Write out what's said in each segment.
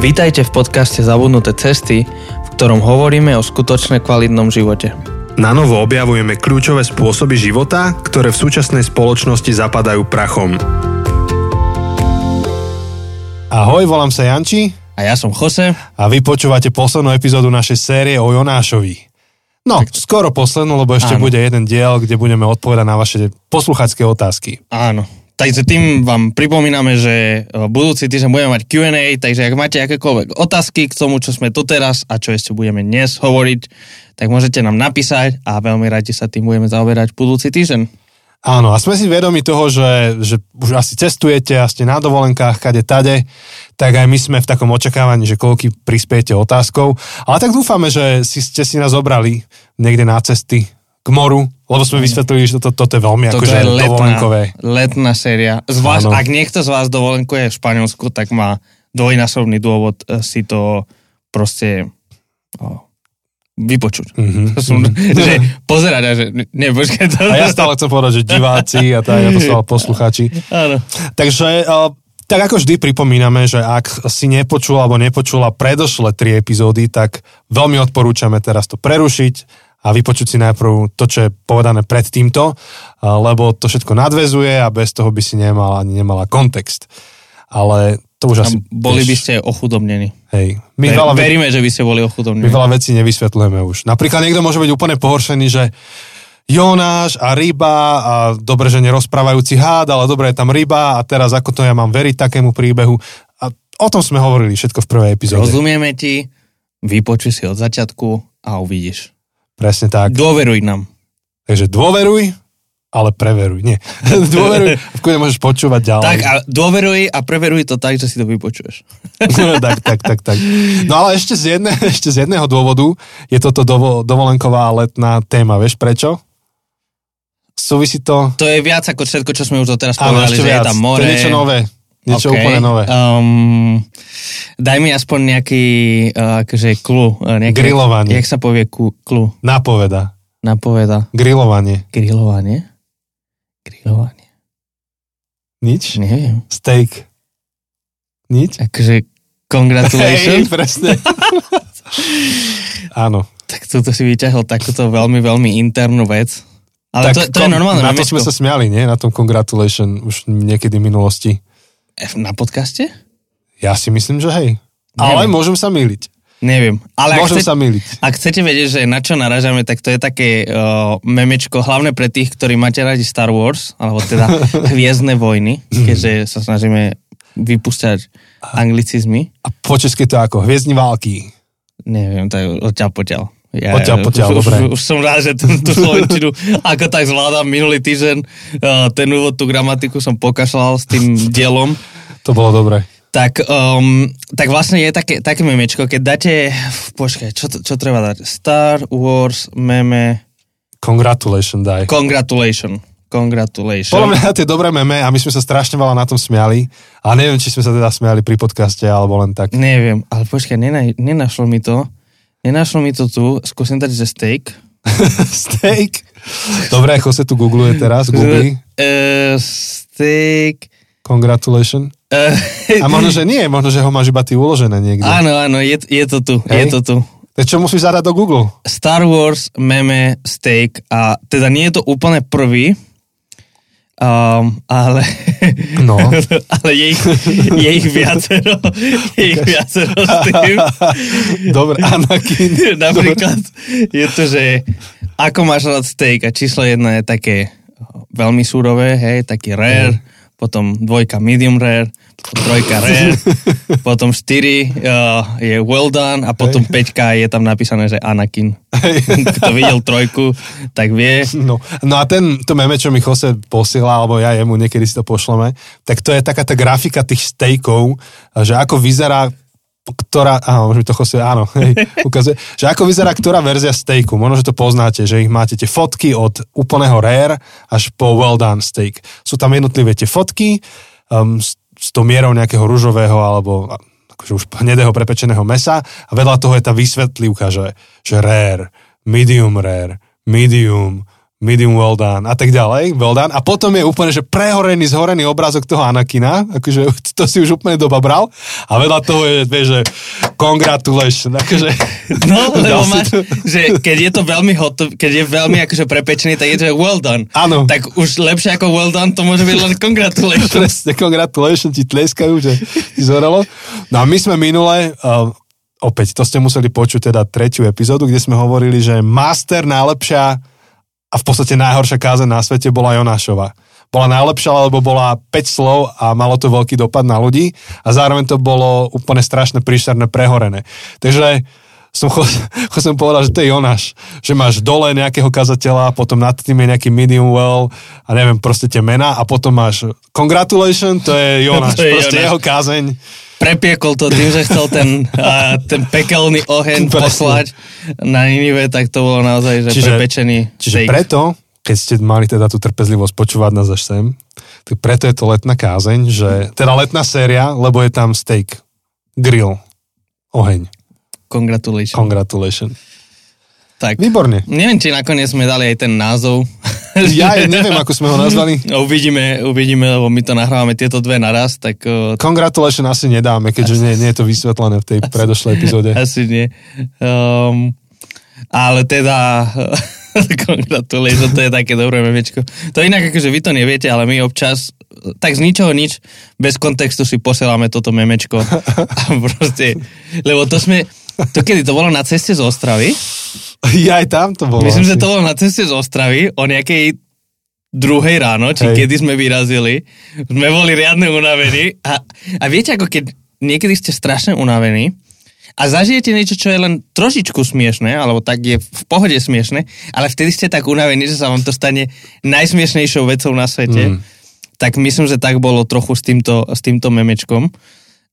Vítajte v podcaste Zabudnuté cesty, v ktorom hovoríme o skutočne kvalitnom živote. Na novo objavujeme kľúčové spôsoby života, ktoré v súčasnej spoločnosti zapadajú prachom. Ahoj, volám sa Janči A ja som Jose. a vy počúvate poslednú epizódu našej série o Jonášovi. No, skoro poslednú, lebo ešte Áno. bude jeden diel, kde budeme odpovedať na vaše posluchačské otázky. Áno. Takže tým vám pripomíname, že e, budúci týždeň budeme mať Q&A, takže ak máte akékoľvek otázky k tomu, čo sme tu teraz a čo ešte budeme dnes hovoriť, tak môžete nám napísať a veľmi radi sa tým budeme zaoberať budúci týždeň. Áno, a sme si vedomi toho, že, že už asi cestujete a ste na dovolenkách, kade tade, tak aj my sme v takom očakávaní, že koľky prispiete otázkou. Ale tak dúfame, že si, ste si nás obrali niekde na cesty k moru, lebo sme vysvetlili, že toto, toto je veľmi Toto akože je letná, dovolenkové. letná séria. Zvlášť, ak niekto z vás dovolenkuje v Španielsku, tak má dvojnásobný dôvod e, si to proste vypočuť. Mhm. To som, že pozerať a že ne, počkaj, to... A ja stále chcem povedať, že diváci a tak, ja to som posluchači. Áno. Takže uh, tak ako vždy pripomíname, že ak si nepočul alebo nepočula predošle tri epizódy, tak veľmi odporúčame teraz to prerušiť a vypočuť si najprv to, čo je povedané pred týmto, lebo to všetko nadvezuje a bez toho by si nemala ani nemala kontext. Ale to už A asi... boli by ste ochudobnení. Hej, my Ver, veľa, ve- veríme, že by ste boli my ochudobnení. veľa vecí nevysvetľujeme už. Napríklad niekto môže byť úplne pohoršený, že Jonáš a ryba a dobre, že nerozprávajúci hád, ale dobre je tam ryba a teraz ako to ja mám veriť takému príbehu. A o tom sme hovorili všetko v prvej epizóde. Rozumieme ti, vypočuj si od začiatku a uvidíš. Presne tak. Dôveruj nám. Takže dôveruj, ale preveruj. Nie. dôveruj, v kľude môžeš počúvať ďalej. Tak a dôveruj a preveruj to tak, že si to vypočuješ. tak, tak, tak, tak. No ale ešte z, jedne, ešte z jedného dôvodu je toto dovo, dovolenková letná téma. Vieš prečo? Súvisí to... To je viac ako všetko, čo sme už doteraz povedali, že viac. je tam more. To je niečo nové. Niečo OK. úplne nové. Um, daj mi aspoň nejaký uh, akože klu. Uh, nejaké, Grilovanie. Jak sa povie ku, klu? Napoveda. Napoveda. Grilovanie. Grilovanie? Grilovanie. Nič? Neviem. Steak. Nič? Akože congratulations. Hej, presne. Áno. tak toto si vyťahol takúto veľmi, veľmi internú vec. Ale to, to je kom- normálne Na na to sme sa smiali, nie? Na tom congratulation už niekedy v minulosti. Na podcaste? Ja si myslím, že hej. Ale Neviem. môžem sa myliť. Neviem. Ale ak, Môžem chce, sa myliť. ak chcete vedieť, že na čo naražame, tak to je také uh, memečko, hlavne pre tých, ktorí máte radi Star Wars, alebo teda Hviezdne vojny, keďže sa snažíme vypúšťať anglicizmy. A po česky to ako hviezdni války. Neviem, to je odtiaľ potiaľ. Ja, Odtiaľ potiaľ, už, dobre. Už, už som rád, že tú, tú slovenčinu ako tak zvládam minulý týždeň. Uh, ten úvod, tú gramatiku som pokašľal s tým dielom. To bolo dobre. Tak, um, tak vlastne je také, také memečko, keď dáte, počkaj, čo, čo treba dať? Star Wars meme, Congratulation daj. congratulation, congratulation. Podľa mňa to je dobré meme a my sme sa strašne veľa na tom smiali. A neviem, či sme sa teda smiali pri podcaste, alebo len tak. Neviem, ale počkaj, nena, nenašlo mi to, nenašlo mi to tu, skúsim dať, že steak. Steak. Dobre, ako sa tu googluje teraz, Google. Uh, steak. Congratulation. Uh, A možno, že nie, možno, že ho máš iba ty uložené niekde. áno, áno, je, je to tu, Hej. je to tu. Tak čo musíš zadať do Google? Star Wars meme steak a teda nie je to úplne prvý, um, ale, No. ale je ich, je ich viacero, je ich viacero s tým. Dobre, Anakin. Napríklad je to, že ako máš rád steak a číslo jedna je také veľmi súrové, hej, taký rare, potom dvojka medium rare, potom trojka rare, potom štyri uh, je well done a potom peťka je tam napísané, že Anakin. Kto videl trojku, tak vie. No, no a ten, to meme, čo mi Jose posiela, alebo ja jemu niekedy si to pošleme, tak to je taká tá grafika tých steakov, že ako vyzerá ktorá, áno, môžeme to Jose, áno, hej, ukazuje, že ako vyzerá ktorá verzia steaku. Možno, že to poznáte, že ich máte tie fotky od úplného rare až po well done steak. Sú tam jednotlivé tie fotky um, s, s tou mierou nejakého ružového alebo akože už hnedého prepečeného mesa a vedľa toho je tá vysvetlivka, že, že rare, medium rare, medium, medium well done a tak ďalej, well done. A potom je úplne, že prehorený, zhorený obrázok toho Anakina, akože to si už úplne dobabral. A vedľa toho je, vieš, že congratulations, akože... No, lebo máš, to... že keď je to veľmi hot, keď je veľmi akože prepečený, tak je to well done. Áno. Tak už lepšie ako well done, to môže byť len congratulations. Presne, congratulations, ti tleskajú, že ti zoralo. No a my sme minule, uh, opäť, to ste museli počuť teda tretiu epizódu, kde sme hovorili, že master najlepšia a v podstate najhoršia kázeň na svete bola Jonášova. Bola najlepšia, lebo bola 5 slov a malo to veľký dopad na ľudí a zároveň to bolo úplne strašné, príšerné, prehorené. Takže som, som povedal, že to je Jonáš, že máš dole nejakého kazateľa, potom nad tým je nejaký medium well a neviem, proste tie mená a potom máš congratulation, to je Jonáš, to je proste Jonáš. jeho kázeň prepiekol to tým, že chcel ten, a, ten pekelný oheň poslať na Ninive, tak to bolo naozaj že čiže, prepečený Čiže steak. preto, keď ste mali teda tú trpezlivosť počúvať nás až sem, tak preto je to letná kázeň, že, teda letná séria, lebo je tam steak, grill, oheň. Congratulations. Congratulations. Tak. Výborne. Neviem, či nakoniec sme dali aj ten názov. Ja neviem, ako sme ho nazvali. Uvidíme, uvidíme, lebo my to nahrávame tieto dve naraz, tak... Uh... Congratulations asi nedáme, keďže asi... nie, nie je to vysvetlené v tej asi, predošlej epizóde. Asi nie. Um, ale teda... Congratulations, to je také dobré memečko. To inak akože vy to neviete, ale my občas tak z ničoho nič, bez kontextu si posielame toto memečko. A proste, lebo to sme, to kedy to bolo na ceste z Ostravy? Ja aj tam to bolo. Myslím, asi. že to bolo na ceste z Ostravy o nejakej druhej ráno, či Hej. kedy sme vyrazili. Sme boli riadne unavení. A, a viete, ako keď niekedy ste strašne unavení a zažijete niečo, čo je len trošičku smiešné, alebo tak je v pohode smiešné, ale vtedy ste tak unavení, že sa vám to stane najsmiešnejšou vecou na svete. Mm. Tak myslím, že tak bolo trochu s týmto, s týmto memečkom.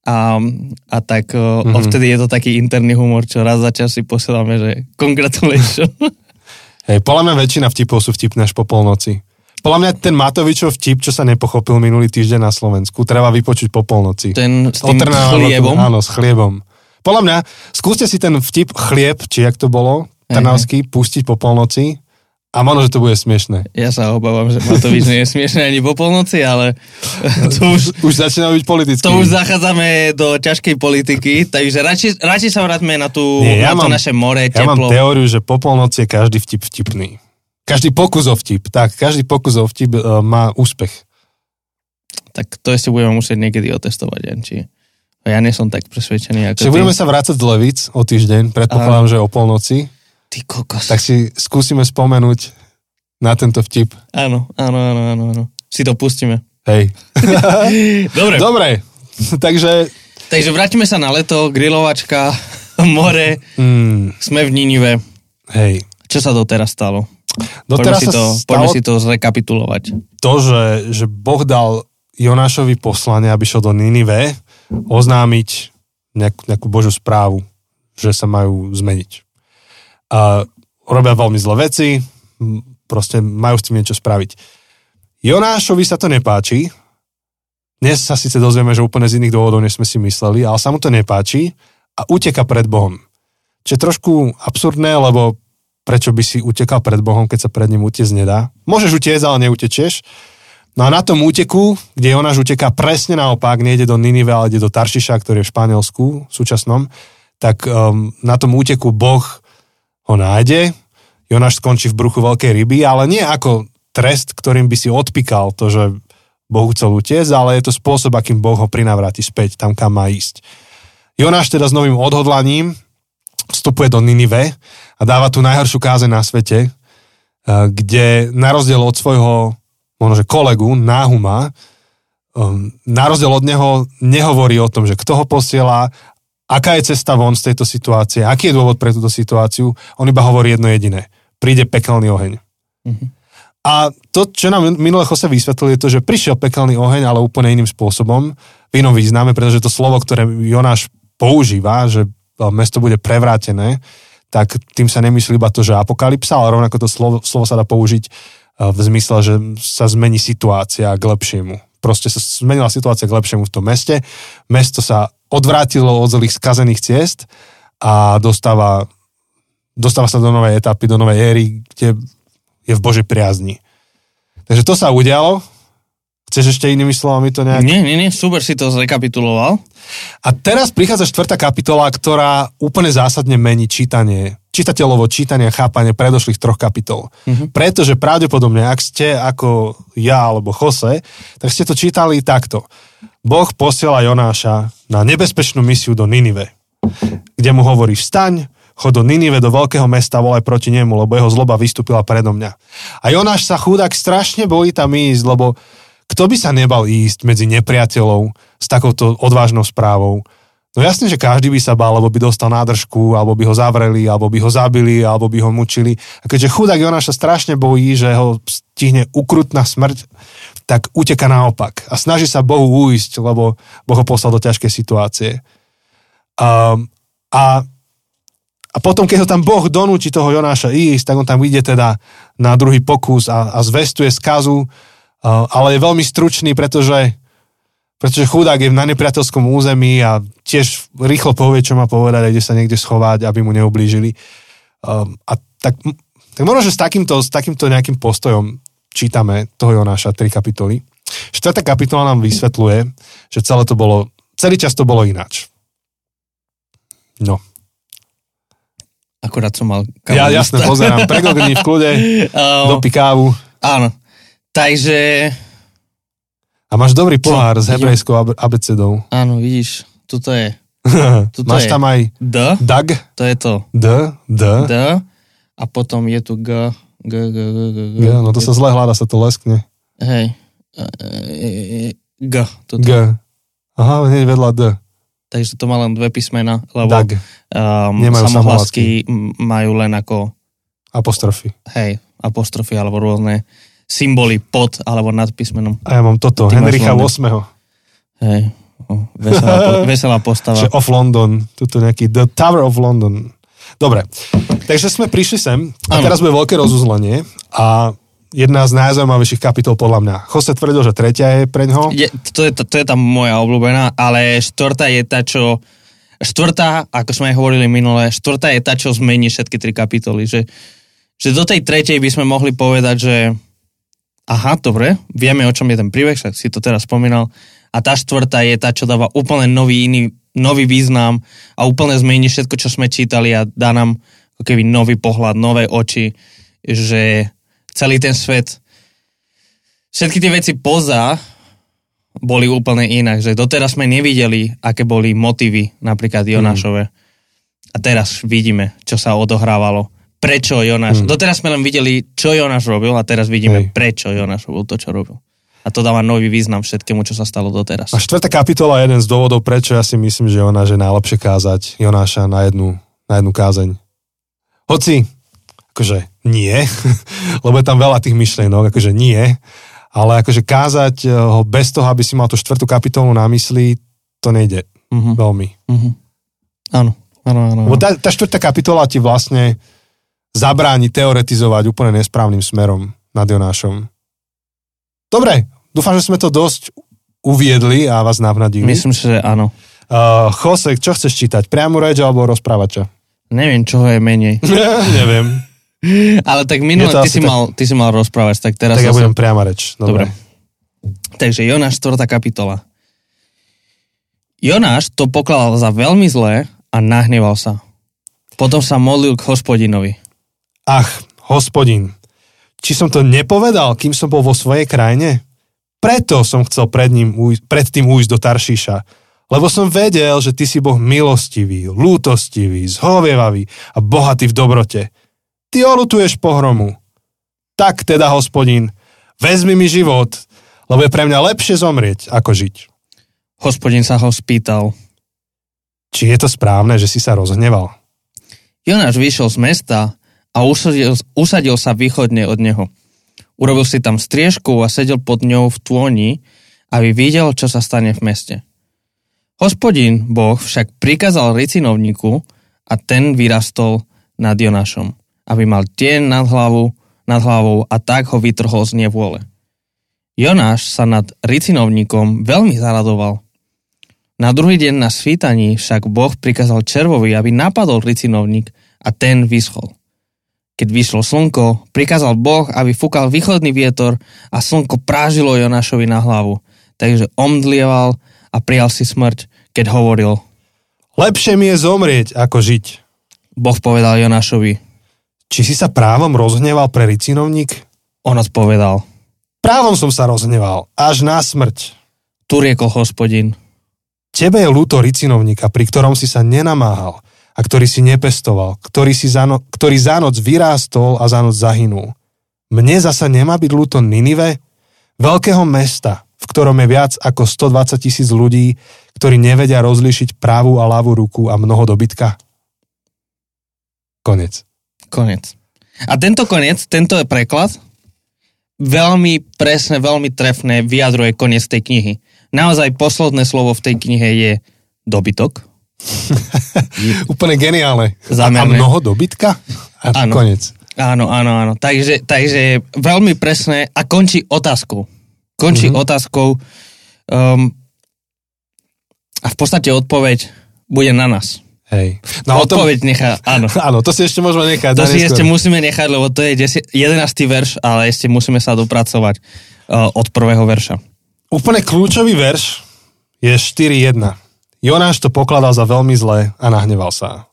A, a tak mm-hmm. odvtedy je to taký interný humor, čo raz za čas si posielame, že congratulations. Hej, podľa mňa väčšina vtipov sú vtipné až po polnoci. Podľa mňa ten Matovičov vtip, čo sa nepochopil minulý týždeň na Slovensku, treba vypočuť po polnoci. Ten s tým Otrná, chliebom? Áno, s chliebom. Podľa mňa, skúste si ten vtip chlieb, či jak to bolo, trnavský, pustiť po polnoci a možno, že to bude smiešné. Ja sa obávam, že Matovič nie je smiešné ani po polnoci, ale to už, už začína byť politické. To už zachádzame do ťažkej politiky, takže radšej, radšej sa vráťme na, tú, nie, ja na to mám, naše more, teplo. Ja mám teóriu, že po polnoci je každý vtip vtipný. Každý pokus o vtip, tak, každý pokus o vtip uh, má úspech. Tak to ešte budeme musieť niekedy otestovať, Janči. Ja nie som tak presvedčený ako Čiže budeme sa vrácať z Levic o týždeň, predpokladám, a... že o polnoci. Ty kokos. Tak si skúsime spomenúť na tento vtip. Áno, áno, áno, áno, áno. Si to pustíme. Hej. Dobre. Dobre, takže... Takže vrátime sa na leto, grilovačka, more, mm. sme v Ninive. Hej. Čo sa doteraz stalo? Doteraz poďme, si to, stalo poďme si to zrekapitulovať. To, že, že Boh dal Jonášovi poslanie, aby šiel do Ninive, oznámiť nejakú, nejakú Božú správu, že sa majú zmeniť a robia veľmi zlé veci, proste majú s tým niečo spraviť. Jonášovi sa to nepáči, dnes sa síce dozvieme, že úplne z iných dôvodov, než sme si mysleli, ale sa mu to nepáči a uteka pred Bohom. Čo je trošku absurdné, lebo prečo by si utekal pred Bohom, keď sa pred ním utiecť nedá? Môžeš utiecť, ale neutečieš. No a na tom úteku, kde Jonáš uteká presne naopak, nejde do Ninive, ale ide do Taršiša, ktorý je v Španielsku v súčasnom, tak um, na tom úteku Boh ho nájde, Jonáš skončí v bruchu veľkej ryby, ale nie ako trest, ktorým by si odpíkal to, že Boh chcel utiecť, ale je to spôsob, akým Boh ho prinavráti späť tam, kam má ísť. Jonáš teda s novým odhodlaním vstupuje do Ninive a dáva tu najhoršiu káze na svete, eh, kde na rozdiel od svojho možno, že kolegu Náhuma, eh, na rozdiel od neho nehovorí o tom, že kto ho posiela, aká je cesta von z tejto situácie, aký je dôvod pre túto situáciu, on iba hovorí jedno jediné. Príde pekelný oheň. Mm-hmm. A to, čo nám minulé Jose vysvetlil, je to, že prišiel pekelný oheň, ale úplne iným spôsobom, v inom význame, pretože to slovo, ktoré Jonáš používa, že mesto bude prevrátené, tak tým sa nemyslí iba to, že apokalypsa, ale rovnako to slovo, slovo sa dá použiť v zmysle, že sa zmení situácia k lepšiemu. Proste sa zmenila situácia k lepšiemu v tom meste. Mesto sa odvrátilo od zlých skazených ciest a dostáva, dostáva sa do novej etapy, do novej éry, kde je v Božej priazni. Takže to sa udialo. Chceš ešte inými slovami to nejak... Nie, nie, nie, super si to zrekapituloval. A teraz prichádza štvrtá kapitola, ktorá úplne zásadne mení čítanie, čitateľovo čítanie a chápanie predošlých troch kapitol. Mm-hmm. Pretože pravdepodobne, ak ste ako ja alebo Jose, tak ste to čítali takto. Boh posiela Jonáša na nebezpečnú misiu do Ninive, kde mu hovorí vstaň, chod do Ninive, do veľkého mesta, volaj proti nemu, lebo jeho zloba vystúpila predo mňa. A Jonáš sa chudák strašne bojí tam ísť, lebo kto by sa nebal ísť medzi nepriateľov s takouto odvážnou správou? No jasne, že každý by sa bál, lebo by dostal nádržku, alebo by ho zavreli, alebo by ho zabili, alebo by ho mučili. A keďže chudák Jonáš sa strašne bojí, že ho stihne ukrutná smrť, tak uteka naopak a snaží sa Bohu uísť, lebo Boh ho poslal do ťažkej situácie. Um, a a potom, keď ho tam Boh donúči toho Jonáša ísť, tak on tam ide teda na druhý pokus a, a zvestuje skazu, ale je veľmi stručný, pretože, pretože chudák je na nepriateľskom území a tiež rýchlo povie, čo má povedať a ide sa niekde schovať, aby mu neublížili. A tak, tak možno, že s takýmto, s takýmto nejakým postojom čítame toho Jonáša, tri kapitoly. Štvrtá kapitola nám vysvetľuje, že celé to bolo, celý čas to bolo ináč. No, Akurát som mal kávu. Ja jasne pozerám, preglgni v kľude, dopí kávu. Áno, takže... A máš dobrý pohár s hebrejskou abecedou. Áno, vidíš, tuto je. Tuto máš je tam aj D. Dag. To je to. D. D. D. A potom je tu G. G, G, G, G, G. Ja, no to sa zle hľada, sa to leskne. Hej. G. Toto. G. Aha, hneď vedľa D takže to má len dve písmena, lebo Dag. Um, samohlasky majú len ako... Apostrofy. Hej, apostrofy alebo rôzne symboly pod alebo nad písmenom. A ja mám toto, Henricha 8. Hej, veselá, veselá postava. Že of London, tuto nejaký The Tower of London. Dobre, takže sme prišli sem a ano. teraz bude veľké rozuzlenie a jedna z najzaujímavejších kapitol podľa mňa. Jose tvrdil, že tretia je pre ňoho. Je, to, je, to, to je tam moja obľúbená, ale štvrtá je tá, čo... Štvrtá, ako sme aj hovorili minule, štvrtá je tá, čo zmení všetky tri kapitoly. Že, že do tej tretej by sme mohli povedať, že aha, dobre, vieme, o čom je ten príbeh, však si to teraz spomínal. A tá štvrtá je tá, čo dáva úplne nový iný, nový význam a úplne zmení všetko, čo sme čítali a dá nám ako keby nový pohľad, nové oči, že celý ten svet. Všetky tie veci poza boli úplne inak, že doteraz sme nevideli, aké boli motívy napríklad. Jonášove. Mm. A teraz vidíme, čo sa odohrávalo. Prečo Jonáš. Mm. Doteraz sme len videli, čo Jonáš robil a teraz vidíme, Hej. prečo Jonáš robil to, čo robil. A to dáva nový význam všetkému, čo sa stalo doteraz. A štvrtá kapitola je jeden z dôvodov, prečo ja si myslím, že Jonáš je najlepšie kázať Jonáša na jednu, na jednu kázeň. Hoci akože nie, lebo je tam veľa tých myšlienok, akože nie, ale akože kázať eh, ho bez toho, aby si mal tú štvrtú kapitolu na mysli, to nejde uh-huh. veľmi. Uh-huh. Áno, áno, áno. Lebo tá, tá štvrtá kapitola ti vlastne zabráni teoretizovať úplne nesprávnym smerom nad Jonášom. Dobre, dúfam, že sme to dosť uviedli a vás navnadili. Myslím, že áno. Uh, Jose, čo chceš čítať? Priamu reč alebo rozprávača? Neviem, čo je menej. Neviem. Ale tak minule ty si, tak... mal, ty si mal rozprávať, tak teraz... Tak ja budem priama reč. Dobre. Dobre. Takže Jonáš 4. kapitola. Jonáš to pokladal za veľmi zlé a nahneval sa. Potom sa modlil k hospodinovi. Ach, hospodin, či som to nepovedal, kým som bol vo svojej krajine? Preto som chcel pred, ním pred tým ujsť do Taršíša, lebo som vedel, že ty si Boh milostivý, lútostivý, zhovievavý a bohatý v dobrote ty olutuješ pohromu. Tak teda, hospodin, vezmi mi život, lebo je pre mňa lepšie zomrieť, ako žiť. Hospodin sa ho spýtal. Či je to správne, že si sa rozhneval? Jonáš vyšiel z mesta a usadil, usadil sa východne od neho. Urobil si tam striežku a sedel pod ňou v tvoni, aby videl, čo sa stane v meste. Hospodin Boh však prikázal ricinovníku a ten vyrastol nad Jonášom aby mal tieň nad, hlavu, nad hlavou a tak ho vytrhol z nevôle. Jonáš sa nad ricinovníkom veľmi zaradoval. Na druhý deň na svítaní však Boh prikázal červovi, aby napadol ricinovník a ten vyschol. Keď vyšlo slnko, prikázal Boh, aby fúkal východný vietor a slnko prážilo Jonášovi na hlavu. Takže omdlieval a prijal si smrť, keď hovoril. Lepšie mi je zomrieť, ako žiť. Boh povedal Jonášovi. Či si sa právom rozhneval pre ricinovník? On odpovedal. Právom som sa rozhneval, až na smrť. Tu riekol hospodin. Tebe je ľúto ricinovníka, pri ktorom si sa nenamáhal a ktorý si nepestoval, ktorý, si za, no, ktorý za noc vyrástol a za noc zahynul. Mne zasa nemá byť ľúto Ninive, veľkého mesta, v ktorom je viac ako 120 tisíc ľudí, ktorí nevedia rozlíšiť pravú a ľavú ruku a mnoho dobytka? Konec. Konec. A tento konec, tento je preklad, veľmi presne, veľmi trefné vyjadruje koniec tej knihy. Naozaj posledné slovo v tej knihe je dobytok. Úplne geniálne. Zamerné. A mnoho dobytka? A Áno. konec. Áno, áno, áno. Takže, takže veľmi presné a končí otázkou. Končí mm-hmm. otázkou um, a v podstate odpoveď bude na nás. Hej. No, odpoveď tom... nechá, áno. áno, to si ešte môžeme nechať. To si ešte musíme nechať, lebo to je 10, 11. verš, ale ešte musíme sa dopracovať uh, od prvého verša. Úplne kľúčový verš je 4.1. Jonáš to pokladal za veľmi zlé a nahneval sa.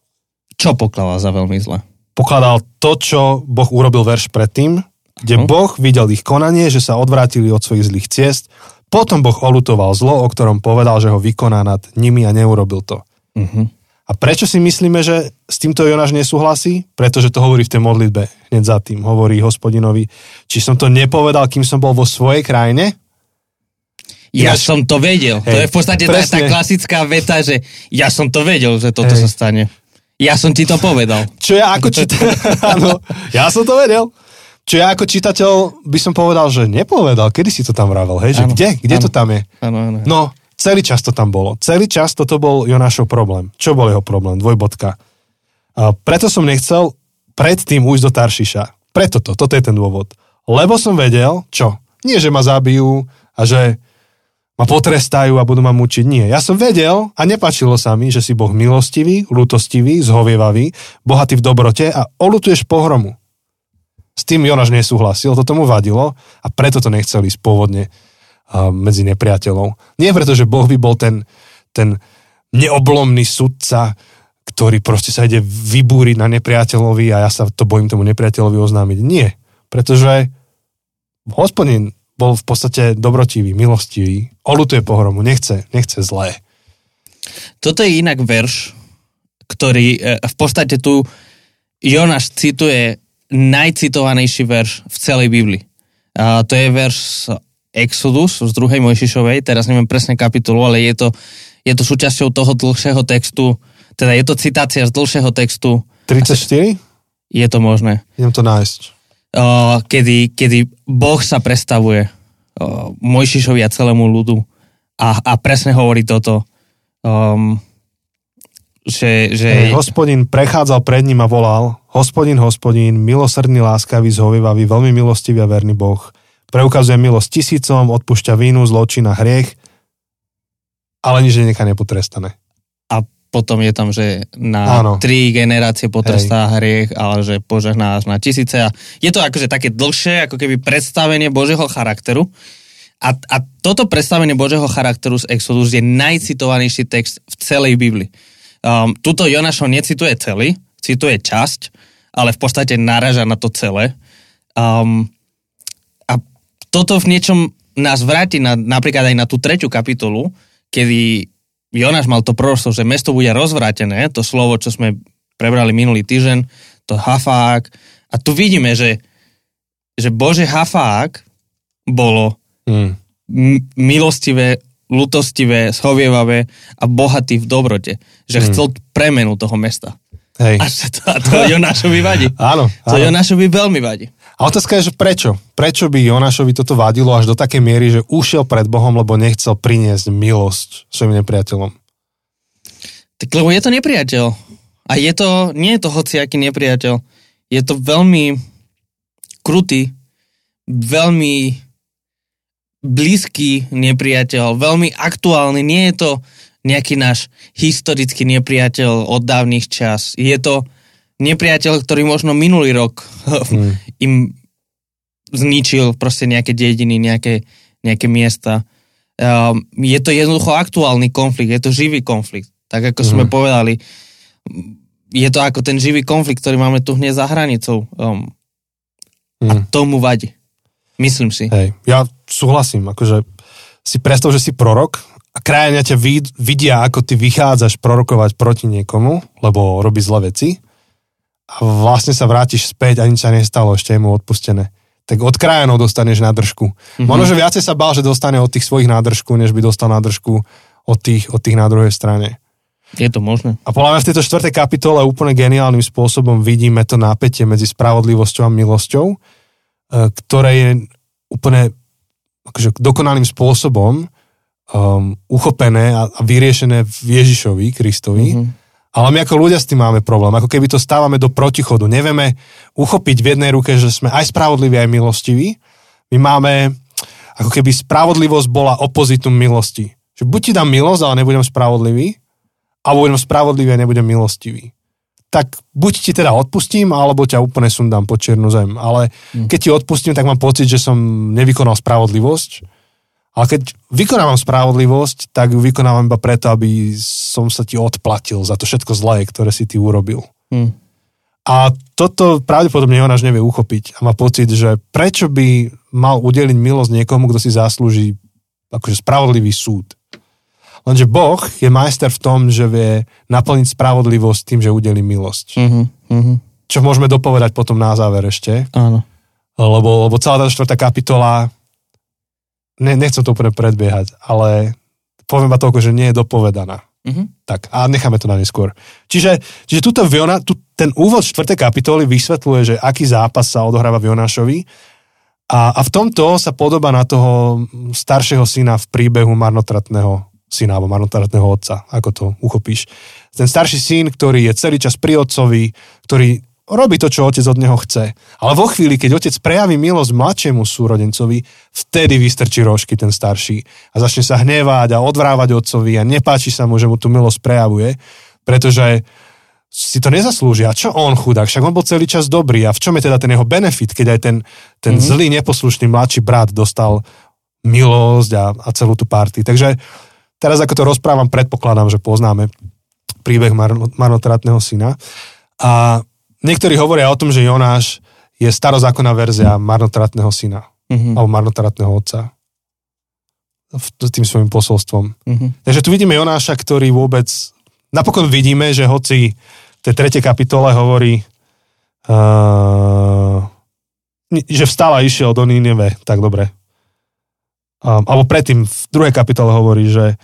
Čo pokladal za veľmi zlé? Pokladal to, čo Boh urobil verš predtým, kde uh-huh. Boh videl ich konanie, že sa odvrátili od svojich zlých ciest, potom Boh olutoval zlo, o ktorom povedal, že ho vykoná nad nimi a neurobil to. Uh-huh. A prečo si myslíme, že s týmto Jonáš nesúhlasí? Pretože to hovorí v tej modlitbe hneď za tým. Hovorí hospodinovi, či som to nepovedal, kým som bol vo svojej krajine? Ja Ináč, som to vedel. Hej, to je v podstate tá, tá klasická veta, že ja som to vedel, že toto hej. sa stane. Ja som ti to povedal. Čo ja ako čitateľ... Áno, ja som to vedel. Čo ja ako čitateľ by som povedal, že nepovedal. Kedy si to tam vravel? Hej, že ano, kde? Kde ano, to tam je? Ano, ano. No, celý čas to tam bolo. Celý čas toto bol Jonášov problém. Čo bol jeho problém? Dvojbodka. A preto som nechcel predtým ujsť do Taršiša. Preto to. Toto je ten dôvod. Lebo som vedel, čo? Nie, že ma zabijú a že ma potrestajú a budú ma mučiť. Nie. Ja som vedel a nepačilo sa mi, že si Boh milostivý, lútostivý, zhovievavý, bohatý v dobrote a olutuješ pohromu. S tým Jonáš nesúhlasil, to tomu vadilo a preto to nechcel ísť pôvodne medzi nepriateľov. Nie preto, že Boh by bol ten, ten neoblomný sudca, ktorý proste sa ide vybúriť na nepriateľovi a ja sa to bojím tomu nepriateľovi oznámiť. Nie. Pretože hospodin bol v podstate dobrotivý, milostivý, olutuje pohromu, nechce, nechce zlé. Toto je inak verš, ktorý e, v podstate tu Jonáš cituje najcitovanejší verš v celej Biblii. A to je verš z Exodus, z druhej Mojšišovej, teraz neviem presne kapitolu, ale je to, je to súčasťou toho dlhšieho textu, teda je to citácia z dlhšieho textu. 34? Je to možné. Idem to nájsť uh, kedy, kedy Boh sa predstavuje uh, Mojšišovi a celému ľudu. A, a presne hovorí toto, um, že... že... Hey, hospodin prechádzal pred ním a volal, hospodin, hospodin, milosrdný, láskavý, zhovivavý, veľmi milostivý a verný Boh, preukazuje milosť tisícom, odpúšťa vínu, zločin a hriech, ale nič nechá nepotrestané potom je tam, že na Áno. tri generácie potrestá Hej. hriech, ale že požehná až na tisíce. A je to akože také dlhšie, ako keby predstavenie Božieho charakteru. A, a toto predstavenie Božieho charakteru z Exodus je najcitovanejší text v celej Biblii. Um, tuto Jonášov necituje celý, cituje časť, ale v podstate naraža na to celé. Um, a toto v niečom nás vráti na, napríklad aj na tú treťu kapitolu, kedy Jonáš mal to prosto, že mesto bude rozvrátené, to slovo, čo sme prebrali minulý týždeň, to hafák. A tu vidíme, že, že Bože hafák bolo mm. m- milostivé, lutostivé, schovievavé a bohatý v dobrote. Že mm. chcel premenu toho mesta. Hej. A to, a to Jonášovi vadí. áno, áno. To Jonášovi veľmi vadí. A otázka je, že prečo? Prečo by Jonášovi toto vadilo až do takej miery, že ušiel pred Bohom, lebo nechcel priniesť milosť svojim nepriateľom? Tak lebo je to nepriateľ. A je to, nie je to hociaký nepriateľ. Je to veľmi krutý, veľmi blízky nepriateľ, veľmi aktuálny. Nie je to nejaký náš historický nepriateľ od dávnych čas. Je to nepriateľ, ktorý možno minulý rok Mm. im zničil proste nejaké dediny, nejaké, nejaké miesta. Um, je to jednoducho aktuálny konflikt, je to živý konflikt. Tak ako sme Mhm. povedali, je to ako ten živý konflikt, ktorý máme tu hneď za hranicou. Um, a Mm. tomu vadí. Myslím si. Hej, ja súhlasím, akože si predstav, že si prorok a krajania ťa vid- vidia, ako ty vychádzaš prorokovať proti niekomu, lebo robí zlé veci a vlastne sa vrátiš späť a nič sa nestalo, ešte je mu odpustené. Tak od krajanov dostaneš nádržku. Mm-hmm. Možno, že viacej sa bál, že dostane od tých svojich nádržku, než by dostal nádržku od tých, od tých na druhej strane. Je to možné. A podľa mňa v tejto štvrtej kapitole úplne geniálnym spôsobom vidíme to napätie medzi spravodlivosťou a milosťou, e, ktoré je úplne akože dokonalým spôsobom um, uchopené a, a vyriešené v Ježišovi, Kristovi. Mhm. Ale my ako ľudia s tým máme problém. Ako keby to stávame do protichodu. Nevieme uchopiť v jednej ruke, že sme aj spravodliví, aj milostiví. My máme, ako keby spravodlivosť bola opozitum milosti. Že buď ti dám milosť, ale nebudem spravodlivý, alebo budem spravodlivý a nebudem milostivý. Tak buď ti teda odpustím, alebo ťa úplne sundám po čiernu zem. Ale keď ti odpustím, tak mám pocit, že som nevykonal spravodlivosť. Ale keď vykonávam spravodlivosť, tak ju vykonávam iba preto, aby som sa ti odplatil za to všetko zlé, ktoré si ty urobil. Hm. A toto pravdepodobne Jonáš nevie uchopiť a má pocit, že prečo by mal udeliť milosť niekomu, kto si zaslúži akože spravodlivý súd. Lenže Boh je majster v tom, že vie naplniť spravodlivosť tým, že udelí milosť. Mhm. Mhm. Čo môžeme dopovedať potom na záver ešte, Áno. lebo, lebo celá tá štvrtá kapitola, ne, nechcem to úplne predbiehať, ale poviem iba toľko, že nie je dopovedaná. Mhm. Tak a necháme to na neskôr. Čiže, čiže tuto Viona, tu, ten úvod 4. kapitoly vysvetľuje, že aký zápas sa odohráva v Jonášovi a, a v tomto sa podoba na toho staršieho syna v príbehu marnotratného syna alebo marnotratného otca, ako to uchopíš. Ten starší syn, ktorý je celý čas pri otcovi, ktorý robí to, čo otec od neho chce. Ale vo chvíli, keď otec prejaví milosť mladšiemu súrodencovi, vtedy vystrčí rožky ten starší a začne sa hnevať a odvrávať otcovi a nepáči sa mu, že mu tú milosť prejavuje, pretože si to nezaslúži. A čo on chudák? Však on bol celý čas dobrý. A v čom je teda ten jeho benefit, keď aj ten, ten mm-hmm. zlý, neposlušný mladší brat dostal milosť a, a celú tú party. Takže teraz ako to rozprávam, predpokladám, že poznáme príbeh marno, marnotratného syna. A niektorí hovoria o tom, že Jonáš je starozákonná verzia marnotratného syna. Mhm. Alebo marnotratného otca. Tým svojim posolstvom. Mhm. Takže tu vidíme Jonáša, ktorý vôbec... Napokon vidíme, že hoci v tej tretej kapitole hovorí, uh, že vstal a išiel do Nineve, tak dobre. Um, alebo predtým v druhej kapitole hovorí, že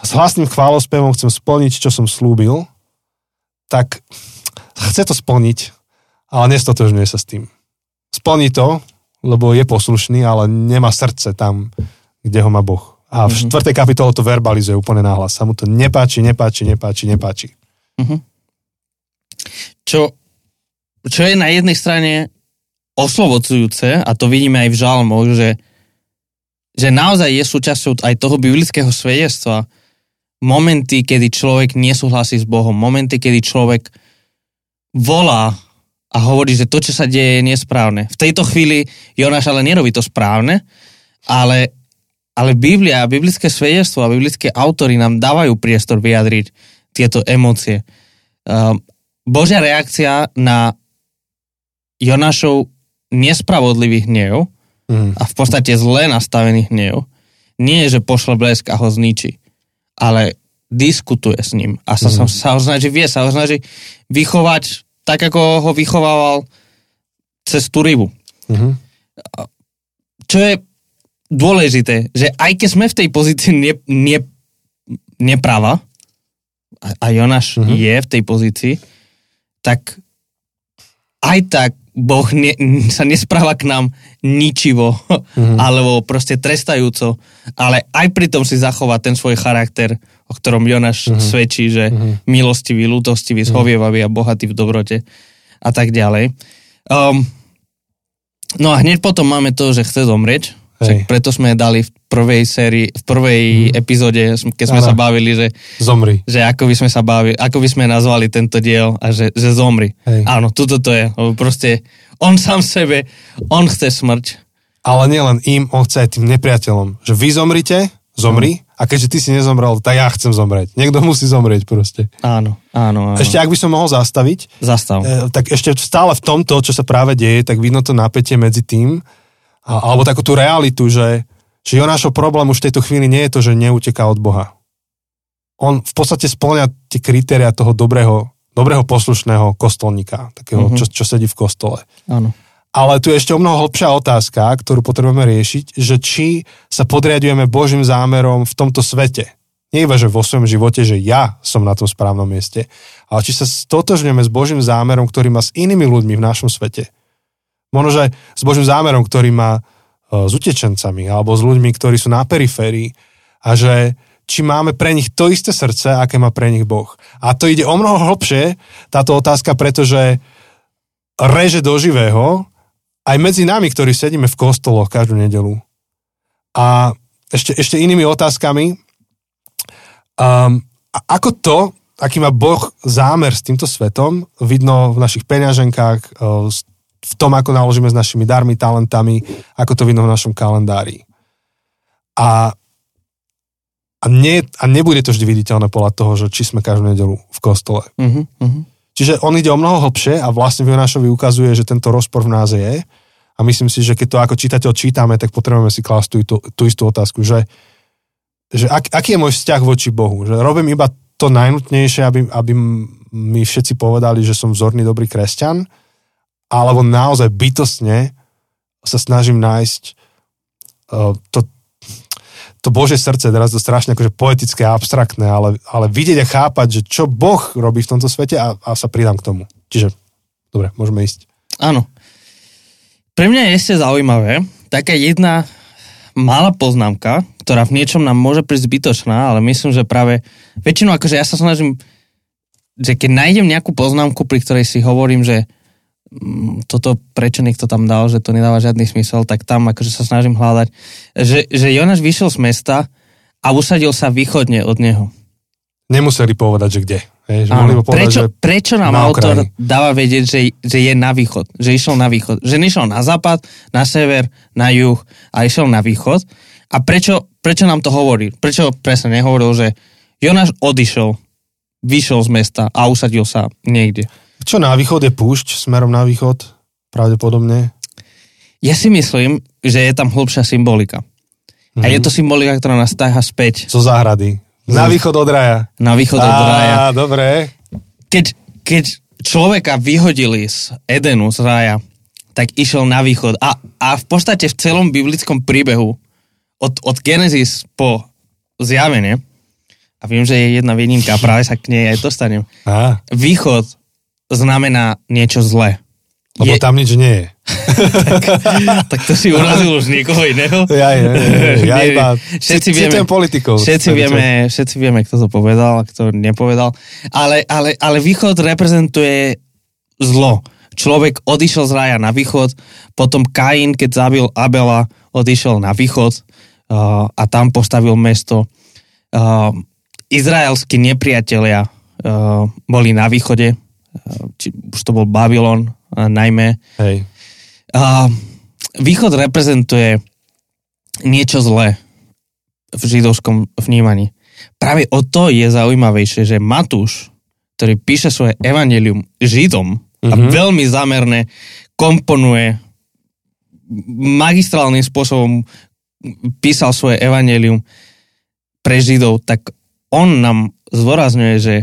s hlasným chválospevom chcem splniť, čo som slúbil, tak chce to splniť, ale nestotožňuje sa s tým. Splní to, lebo je poslušný, ale nemá srdce tam, kde ho má Boh. A v Mhm. štvrtej kapitole to verbalizuje úplne náhlas. Sa mu to nepáči, nepáči, nepáči, nepáči. Mhm. Čo, čo je na jednej strane oslovocujúce, a to vidíme aj v žalmoch, že, že naozaj je súčasťou aj toho biblického svedectva momenty, kedy človek nesúhlasí s Bohom, momenty, kedy človek volá a hovorí, že to, čo sa deje, je nesprávne. V tejto chvíli Jonáš ale nerobí to správne, ale, ale Biblia a biblické svedectvo a biblické autory nám dávajú priestor vyjadriť tieto emócie. Um, Božia reakcia na Jonášov nespravodlivý hnev Mm. a v podstate zle nastavený hnev nie je, že pošle blesk a ho zničí, ale diskutuje s ním a sa, mm. sa ho snaží, vie sa ho snaží vychovať tak, ako ho vychovával cez tú rybu. Mm-hmm. Čo je dôležité, že aj keď sme v tej pozícii ne, ne, neprava, a, a Jonáš Mhm. mm-hmm. je v tej pozícii, tak aj tak Boh ne, sa nespráva k nám ničivo, mm-hmm. alebo proste trestajúco, ale aj pritom si zachová ten svoj charakter, o ktorom Jonáš mm-hmm. svedčí, že mm-hmm. milostivý, lútostivý, zhovievavý a bohatý v dobrote a tak ďalej. Um, no a hneď potom máme to, že chce zomrieť Však preto sme dali v prvej sérii, v prvej mm. epizóde, keď sme ano. sa bavili, že, zomri. že ako by sme sa bavili, ako by sme nazvali tento diel a že, že zomri. Hej. Áno, tuto to je. Proste on sám sebe, on chce smrť. Ale nielen im, on chce aj tým nepriateľom. Že vy zomrite, zomri, mm. a keďže ty si nezomrel, tak ja chcem zomrieť. Niekto musí zomrieť proste. Áno, áno, áno. Ešte ak by som mohol zastaviť, Zastav. E, tak ešte stále v tomto, čo sa práve deje, tak vidno to napätie medzi tým, a, alebo takú tú realitu, že, že Jonášov problém už v tejto chvíli nie je to, že neuteká od Boha. On v podstate splňa tie kritéria toho dobrého, dobrého poslušného kostolníka, takého, mm-hmm. čo, čo sedí v kostole. Áno. Ale tu je ešte o mnoho hlbšia otázka, ktorú potrebujeme riešiť, že či sa podriadujeme Božím zámerom v tomto svete. Nie iba, že vo svojom živote, že ja som na tom správnom mieste, ale či sa stotožňujeme s Božím zámerom, ktorý má s inými ľuďmi v našom svete. Možno, že s Božím zámerom, ktorý má e, s utečencami alebo s ľuďmi, ktorí sú na periférii a že či máme pre nich to isté srdce, aké má pre nich Boh. A to ide o mnoho hlbšie, táto otázka, pretože reže do živého aj medzi nami, ktorí sedíme v kostoloch každú nedelu. A ešte, ešte inými otázkami, um, ako to, aký má Boh zámer s týmto svetom, vidno v našich peňaženkách, e, v tom, ako naložíme s našimi darmi, talentami, ako to vidno v našom kalendári. A, a, nie, a nebude to vždy viditeľné podľa toho, že či sme každú nedelu v kostole. Uh-huh, uh-huh. Čiže on ide o mnoho hlbšie a vlastne v Jonášovi ukazuje, že tento rozpor v nás je. A myslím si, že keď to ako čitateľ čítame, tak potrebujeme si klásť tú, tú, tú istú otázku, že, že ak, aký je môj vzťah voči Bohu. Že robím iba to najnutnejšie, aby, aby mi všetci povedali, že som vzorný, dobrý kresťan, alebo naozaj bytostne sa snažím nájsť uh, to, to Bože srdce, teraz to strašne akože poetické a abstraktné, ale, ale vidieť a chápať, že čo Boh robí v tomto svete a, a sa pridám k tomu. Čiže, dobre, môžeme ísť. Áno. Pre mňa je ešte zaujímavé, taká jedna malá poznámka, ktorá v niečom nám môže prísť zbytočná, ale myslím, že práve väčšinou akože ja sa snažím, že keď nájdem nejakú poznámku, pri ktorej si hovorím, že toto prečo niekto tam dal, že to nedáva žiadny smysel, tak tam akože sa snažím hľadať, že, že Jonáš vyšiel z mesta a usadil sa východne od neho. Nemuseli povedať, že kde. Hej, že povedať, prečo, že prečo nám na autor dáva vedieť, že, že je na východ, že išiel na východ, že nešiel na západ, na sever, na juh a išiel na východ a prečo, prečo nám to hovorí? Prečo presne nehovoril, že Jonáš odišiel, vyšiel z mesta a usadil sa niekde. Čo na východ je púšť, smerom na východ, pravdepodobne? Ja si myslím, že je tam hlbšia symbolika. Mm-hmm. A je to symbolika, ktorá nás táha späť. Zo záhrady. Na východ od raja. Na východ od raja. Á, dobre. Keď, keď človeka vyhodili z Edenu, z raja, tak išiel na východ. A, a v podstate v celom biblickom príbehu, od, od Genesis po zjavenie, a viem, že je jedna výnimka práve sa k nej aj dostanem. Á. Východ znamená niečo zlé. Lebo je... tam nič nie je. tak, tak to si urazil už niekoho iného. Ja, ja, ja, ja iba všetci vieme, politikov. Všetci vieme, všetci vieme, kto to povedal a kto nepovedal. Ale, ale, ale východ reprezentuje zlo. Človek odišiel z raja na východ, potom Kain, keď zabil Abela, odišiel na východ uh, a tam postavil mesto. Uh, izraelskí nepriatelia uh, boli na východe, či už to bol Babylon najmä. Hej. A východ reprezentuje niečo zlé v židovskom vnímaní. Práve o to je zaujímavejšie, že Matúš, ktorý píše svoje evanelium Židom mm-hmm. a mhm. veľmi zámerne komponuje magistrálnym spôsobom písal svoje evanelium pre Židov, tak on nám zvorazňuje, že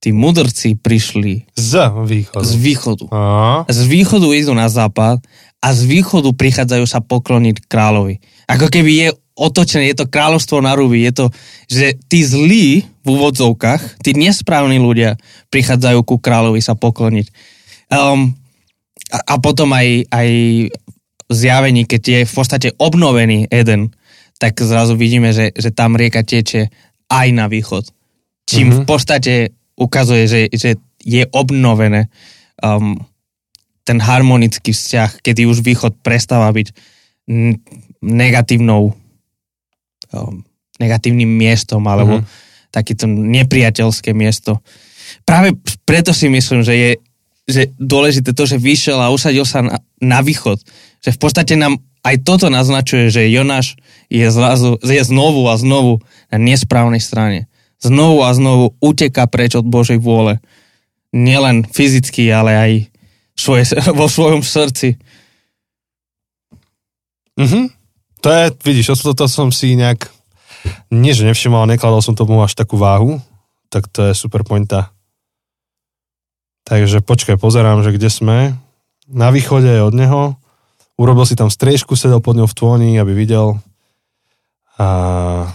tí mudrci prišli z východu. Z východu. A? Z východu idú na západ a z východu prichádzajú sa pokloniť kráľovi. Ako keby je otočené, je to kráľovstvo na ruby, je to, že tí zlí v úvodzovkách, tí nesprávni ľudia prichádzajú ku kráľovi sa pokloniť. Um, a, a potom aj, aj zjavení, keď je v podstate obnovený Eden, tak zrazu vidíme, že, že tam rieka teče aj na východ. Čím mm-hmm. v podstate ukazuje, že, že je obnovené um, ten harmonický vzťah, kedy už východ prestáva byť negatívnou um, negatívnym miestom alebo mm-hmm. takéto nepriateľské miesto. Práve preto si myslím, že je že dôležité to, že vyšiel a usadil sa na, na východ. Že v podstate nám aj toto naznačuje, že Jonáš je, zrazu, je znovu a znovu na nesprávnej strane. Znovu a znovu uteká preč od Božej vôle. Nielen fyzicky, ale aj svoje, vo svojom srdci. Mhm. To je, vidíš, toto som si nejak nie, že nevšimol, nekladol som tomu až takú váhu, tak to je super pointa. Takže počkaj, pozerám, že kde sme. Na východe je od neho. Urobil si tam striežku, sedel pod ňou v tóni, aby videl. A...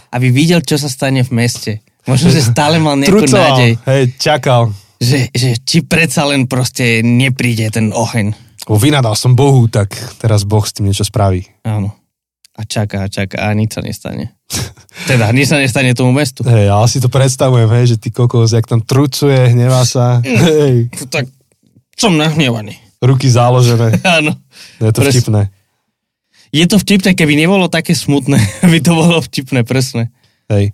Aby videl, čo sa stane v meste. Možno, že stále mal nejakú Trucoval, nádej. Hej, čakal. Že, že či predsa len proste nepríde ten oheň. O, vynadal som Bohu, tak teraz Boh s tým niečo spraví. Áno. A čaká, a čaká a nič sa nestane. Teda, nič sa nestane tomu mestu. Hej, ale si to predstavujem, hej, že ty kokos, jak tam trucuje, hnevá sa. Hej, Tak som nahnevaný. ruky záložené. Áno. Je to Pres- vtipné. Je to vtipné, keby nebolo také smutné, by to bolo vtipné, presne. Hej.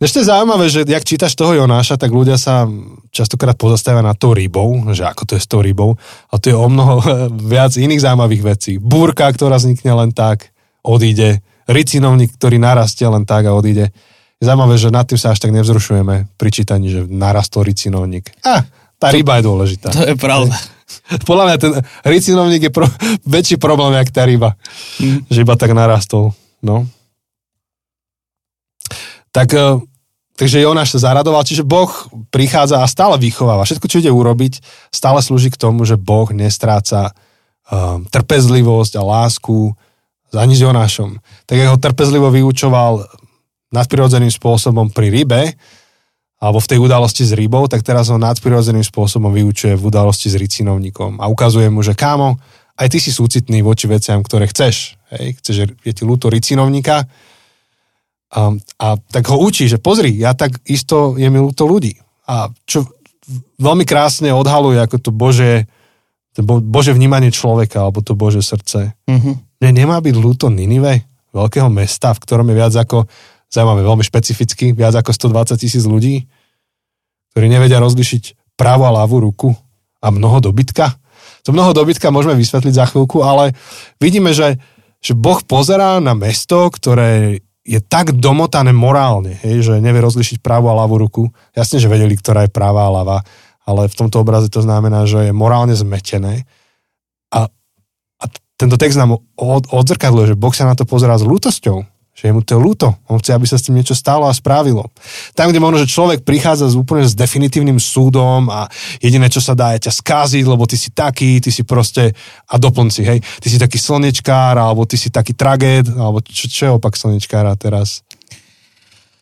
Ešte je zaujímavé, že jak čítaš toho Jonáša, tak ľudia sa častokrát pozastavia na to rybou, že ako to je s tou rybou. A tu je o mnoho viac iných zaujímavých vecí. Búrka, ktorá vznikne len tak, odíde. Ricinovník, ktorý narastie len tak a odíde. Je zaujímavé, že nad tým sa až tak nevzrušujeme pri čítaní, že narastol ricinovník. A, tá ryba je dôležitá. To je pravda. Podľa mňa ten ricinovník je pro, väčší problém, jak tá ryba. Mm. Že iba tak narastol. No. Tak, e, takže Jonáš sa zaradoval, čiže Boh prichádza a stále vychováva. Všetko, čo ide urobiť, stále slúži k tomu, že Boh nestráca um, trpezlivosť a lásku ani s Jonášom. Tak ho trpezlivo vyučoval nadprirodzeným spôsobom pri rybe, alebo v tej udalosti s rybou, tak teraz ho nadprirodzeným spôsobom vyučuje v udalosti s ricinovníkom a ukazuje mu, že kámo, aj ty si súcitný voči veciam, ktoré chceš. Hej? Chceš, je ti ľúto ricinovníka a, a tak ho učí, že pozri, ja tak isto je mi ľúto ľudí. A čo veľmi krásne odhaluje ako to Bože, to Bo- Bože vnímanie človeka, alebo to Bože srdce. Mhm. Ne, nemá byť ľúto Ninive, veľkého mesta, v ktorom je viac ako, zaujímavé, veľmi špecificky, viac ako 120 tisíc ľudí, ktorí nevedia rozlišiť pravú a ľavú ruku a mnoho dobytka. To mnoho dobytka môžeme vysvetliť za chvíľku, ale vidíme, že, že Boh pozerá na mesto, ktoré je tak domotané morálne, hej, že nevie rozlišiť pravú a ľavú ruku. Jasne, že vedeli, ktorá je pravá a ľavá, ale v tomto obraze to znamená, že je morálne zmetené. A, a tento text nám od, odzrkadluje, že Boh sa na to pozerá s lútosťou, že je mu to ľúto. On chce, aby sa s tým niečo stalo a správilo. Tam, kde možno, že človek prichádza s úplne s definitívnym súdom a jediné, čo sa dá, je ťa skáziť, lebo ty si taký, ty si proste, a doplnci, hej, ty si taký slnečkár, alebo ty si taký tragéd, alebo čo, čo je opak slnečkára teraz?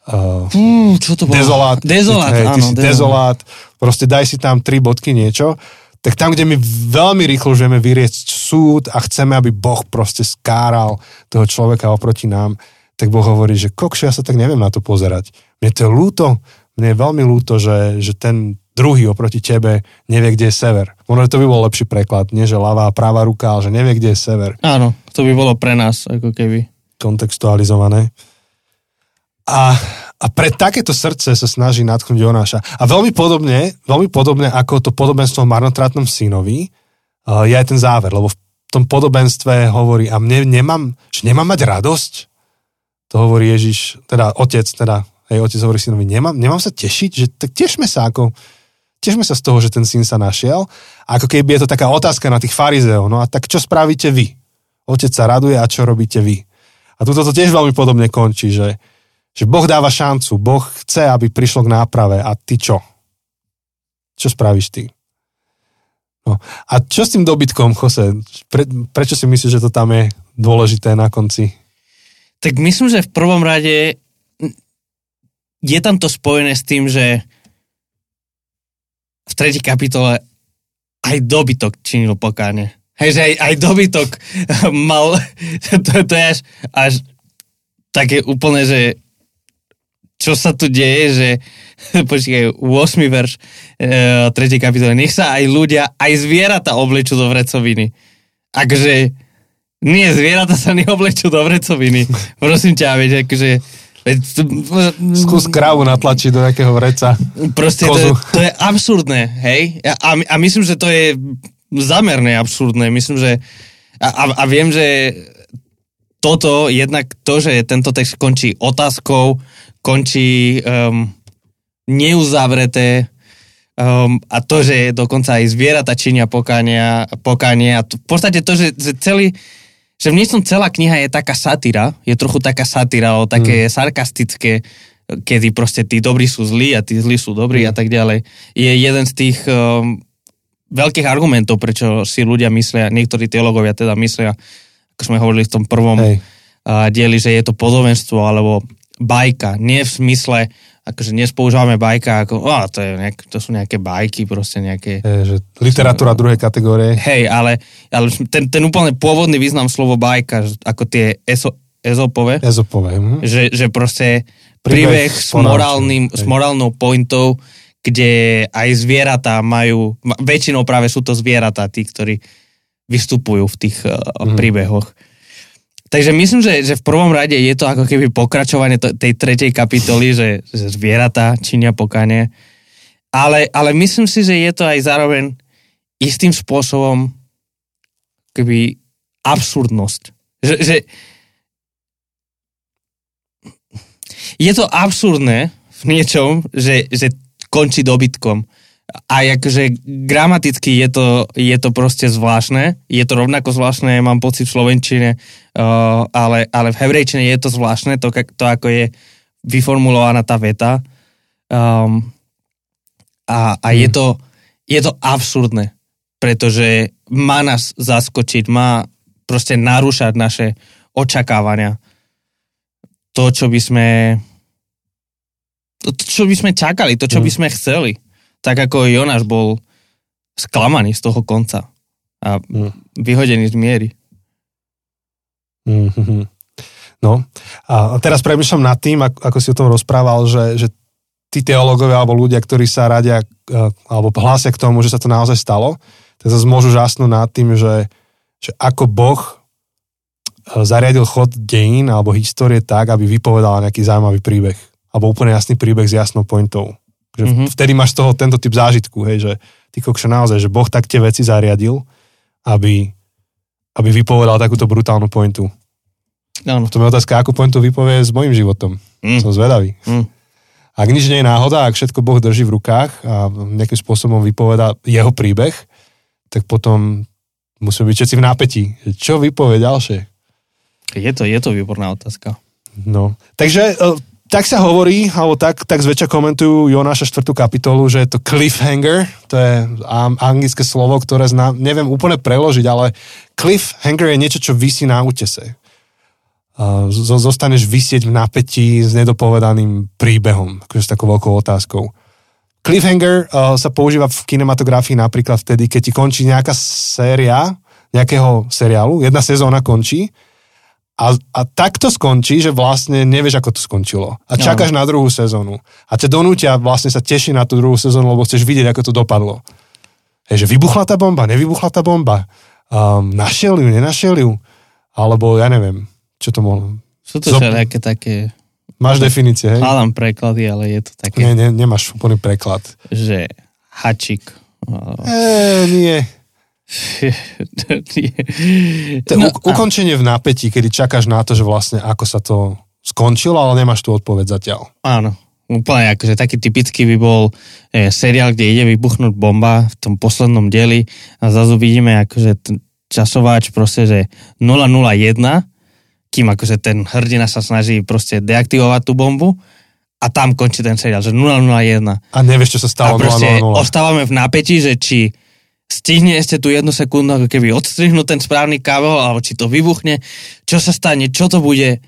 Uh, Mm, čo to bolo? dezolát. Dezolát, Hej, ty áno. si dezolát. Proste daj si tam tri bodky niečo. Tak tam, kde my veľmi rýchlo žijeme vyriecť súd a chceme, aby Boh proste skáral toho človeka oproti nám, tak Boh hovorí, že kokšo, ja sa tak neviem na to pozerať. Mne to je ľúto, mne je veľmi ľúto, že, že ten druhý oproti tebe nevie, kde je sever. Možno to by bol lepší preklad, nie že ľavá a práva ruka, ale že nevie, kde je sever Áno, to by bolo pre nás, ako keby. kontextualizované. A, a pre takéto srdce sa snaží natchnúť Jonáša. A veľmi podobne, veľmi podobne ako to podobenstvo o marnotratnom synovi, uh, je aj ten záver, lebo v tom podobenstve hovorí, a mne nemám, že nemám mať radosť? To hovorí Ježiš, teda otec, teda, hej, otec hovorí synovi, nemám, nemám sa tešiť, že tak tešme sa, ako, tešme sa z toho, že ten syn sa našiel. Ako keby je to taká otázka na tých farizeov, no a tak čo spravíte vy? Otec sa raduje a čo robíte vy? A tu to tiež veľmi podobne končí, že, že Boh dáva šancu, Boh chce, aby prišlo k náprave a ty čo? Čo spravíš ty? No. A čo s tým dobytkom, Jose? Pre, prečo si myslíš, že to tam je dôležité na konci? Tak myslím, že v prvom rade je tam to spojené s tým, že v tretej kapitole aj dobytok činil pokáne. Hej, že aj, aj dobytok mal, to, to je až, až také úplne, že čo sa tu deje, že počkaj, 8. verš e, 3. kapitole, nech sa aj ľudia, aj zvieratá oblečú do vrecoviny. Akože Nie, zvieratá sa neoblečú do vrecoviny. Prosím ťa, vieš, akože... Skús krávu natlačiť do nejakého vreca. Proste to, je- to je absurdné, hej? A, a, myslím, že to je zamerné absurdné. Myslím, že... A, a, a viem, že toto, jednak to, že tento text končí otázkou, končí um, neuzavreté um, a to, že dokonca aj zvieratá činia pokania, pokanie a to, v podstate to, že, že celý že v niečom celá kniha je taká satyra, je trochu taká satyra, o také mm. sarkastické, kedy proste tí dobrí sú zlí a tí zlí sú dobrí mm. a tak ďalej. Je jeden z tých um, veľkých argumentov, prečo si ľudia myslia, niektorí teológovia teda myslia, ako sme hovorili v tom prvom Hej. uh, dieli, že je to podobenstvo alebo bajka. Nie v smysle, akože dnes používame bajka ako, oh, to, je nejak, to sú nejaké bajky, proste nejaké... Je, že literatúra druhej kategórie. Hej, ale, ale ten, ten úplne pôvodný význam slovo bajka, ako tie eso, ezopové, Ezopové. Hm? že, že proste Príbeh príbeh s, morálnym, s morálnou pointou, kde aj zvieratá majú, ma- väčšinou práve sú to zvieratá, tí, ktorí vystupujú v tých uh, Mhm. príbehoch. Takže myslím, že, že v prvom rade je to ako keby pokračovanie tej tretej kapitoly, že, že zvieratá činia pokanie. Ale, ale myslím si, že je to aj zároveň istým spôsobom keby absurdnosť. Že, že je to absurdné v niečom, že, že končí dobytkom. A akože gramaticky je to, je to proste zvláštne. Je to rovnako zvláštne, mám pocit v slovenčine, uh, ale, ale v hebrejčine je to zvláštne, to, to ako je vyformulovaná tá veta. Um, a a je, to, je to absurdné, pretože má nás zaskočiť, má proste narúšať naše očakávania. To, čo by sme to, čo by sme čakali, to, čo by sme chceli. Tak ako Jonáš bol sklamaný z toho konca a Mm. vyhodený z miery. Mhm. No a teraz premyšľam nad tým, ako, ako si o tom rozprával, že, že tí teológovia alebo ľudia, ktorí sa radia eh, alebo hlásia k tomu, že sa to naozaj stalo, tak sa môžu žasnúť nad tým, že, že ako Boh eh, zariadil chod dejín alebo histórie tak, aby vypovedal nejaký zaujímavý príbeh. Alebo úplne jasný príbeh s jasnou pointou. Že Mhm. mm-hmm. vtedy máš z toho tento typ zážitku, hej, že ty kokšo naozaj, že Boh tak tie veci zariadil, aby, aby vypovedal takúto brutálnu pointu. Áno. Potom je otázka, akú pointu vypovie s mojim životom. Mm. Som zvedavý. Mm. Ak nič nie je náhoda, ak všetko Boh drží v rukách a nejakým spôsobom vypoveda jeho príbeh, tak potom musíme byť všetci v napätí. že Čo vypovie ďalšie? Je to, je to výborná otázka. No. Takže e, tak sa hovorí, alebo tak, tak zväčša komentujú Jonáša 4. kapitolu, že je to cliffhanger, to je anglické slovo, ktoré znám, neviem úplne preložiť, ale cliffhanger je niečo, čo vysí na útese. Zostaneš vysieť v napätí s nedopovedaným príbehom, akože s takou veľkou otázkou. Cliffhanger uh, sa používa v kinematografii napríklad vtedy, keď ti končí nejaká séria, nejakého seriálu, jedna sezóna končí a, a tak to skončí, že vlastne nevieš, ako to skončilo. A čakáš na druhú sezónu. A ťa donútia vlastne sa teší na tú druhú sezónu, lebo chceš vidieť, ako to dopadlo. Hej, že vybuchla tá bomba, nevybuchla tá bomba. Um, našiel ju, nenašiel ju. Alebo ja neviem, čo to mohlo. Sú to Zop- také, Máš definície, hej? hľadám preklady, ale je to také, Nie, nie, nemáš úplný preklad. že hačik. E, nie. To No, u- ukončenie v napätí, kedy čakáš na to, že vlastne ako sa to skončilo, ale nemáš tú odpoveď zatiaľ. Áno, úplne akože taký typický by bol e, seriál, kde ide vybuchnúť bomba v tom poslednom dieli a zrazu vidíme akože ten časováč proste, že 001, kým akože ten hrdina sa snaží proste deaktivovať tú bombu a tam končí ten seriál, že 001. A nevieš, čo sa A stalo proste 000. ostávame v napätí, že či stihne ešte tú jednu sekundu ako keby odstrihnúť ten správny kábel, alebo či to vybuchne, čo sa stane, čo to bude,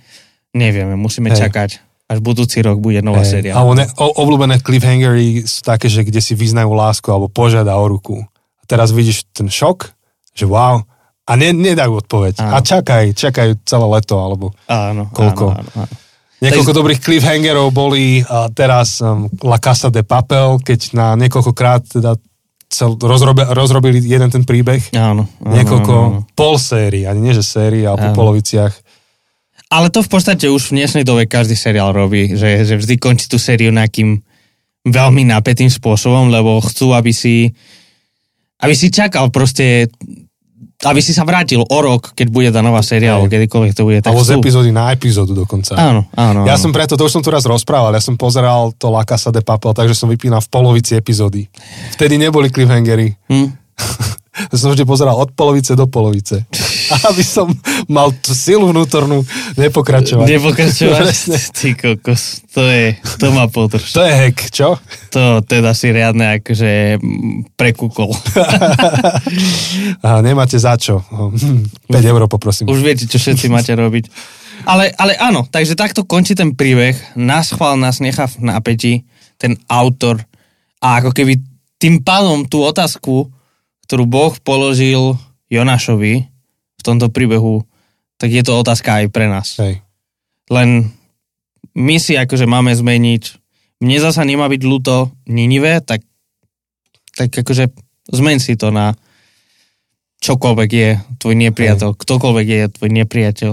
nevieme, musíme Hej. čakať, až budúci rok bude nová Hej, séria. Alebo ne, o, obľúbené cliffhangery sú také, že kde si vyznajú lásku alebo požiada o ruku. A teraz vidíš ten šok, že wow, a ne, nedajú odpoveď. Áno. A čakaj, čakaj celé leto, alebo Áno, Koľko? áno, áno, áno. niekoľko dobrých cliffhangerov boli a teraz um, La Casa de Papel, keď na niekoľkokrát teda cel, rozrobi, rozrobili jeden ten príbeh. Áno. áno Niekoľko, áno, áno. pol sérií, ani nie že sérii, ale po Áno. poloviciach. Ale to v podstate už v dnešnej dobe každý seriál robí, že, že vždy končí tú sériu nejakým veľmi napätým spôsobom, lebo chcú, aby si aby si čakal proste aby si sa vrátil o rok, keď bude tá nová séria, alebo kedykoľvek to bude. Tak Alebo z epizódy na epizódu dokonca. Áno, áno. Ja áno. som preto, to už som tu raz rozprával, ja som pozeral to La Casa de Papel, takže som vypínal v polovici epizódy. Vtedy neboli cliffhangery. Hm? Ja som vždy pozeral od polovice do polovice. Aby som mal tú silu vnútornú nepokračovať. Nepokračovať. Ty kokos, to je, to má podrž. To je hack, čo? To teda si riadne akože prekúkol. Aha, nemáte za čo. Hm, 5 eur poprosím. Už viete, čo všetci máte robiť. Ale, ale áno, takže takto končí ten príbeh, nás chvál, nás nechá v napätí, ten autor a ako keby tým pádom tú otázku, ktorú Boh položil Jonášovi v tomto príbehu, tak je to otázka aj pre nás. Hej. Len my si akože máme zmeniť, mne zasa nemá byť ľúto Ninive, tak, tak akože zmen si to na čokoľvek je tvoj nepriateľ, ktokoľvek je tvoj nepriateľ.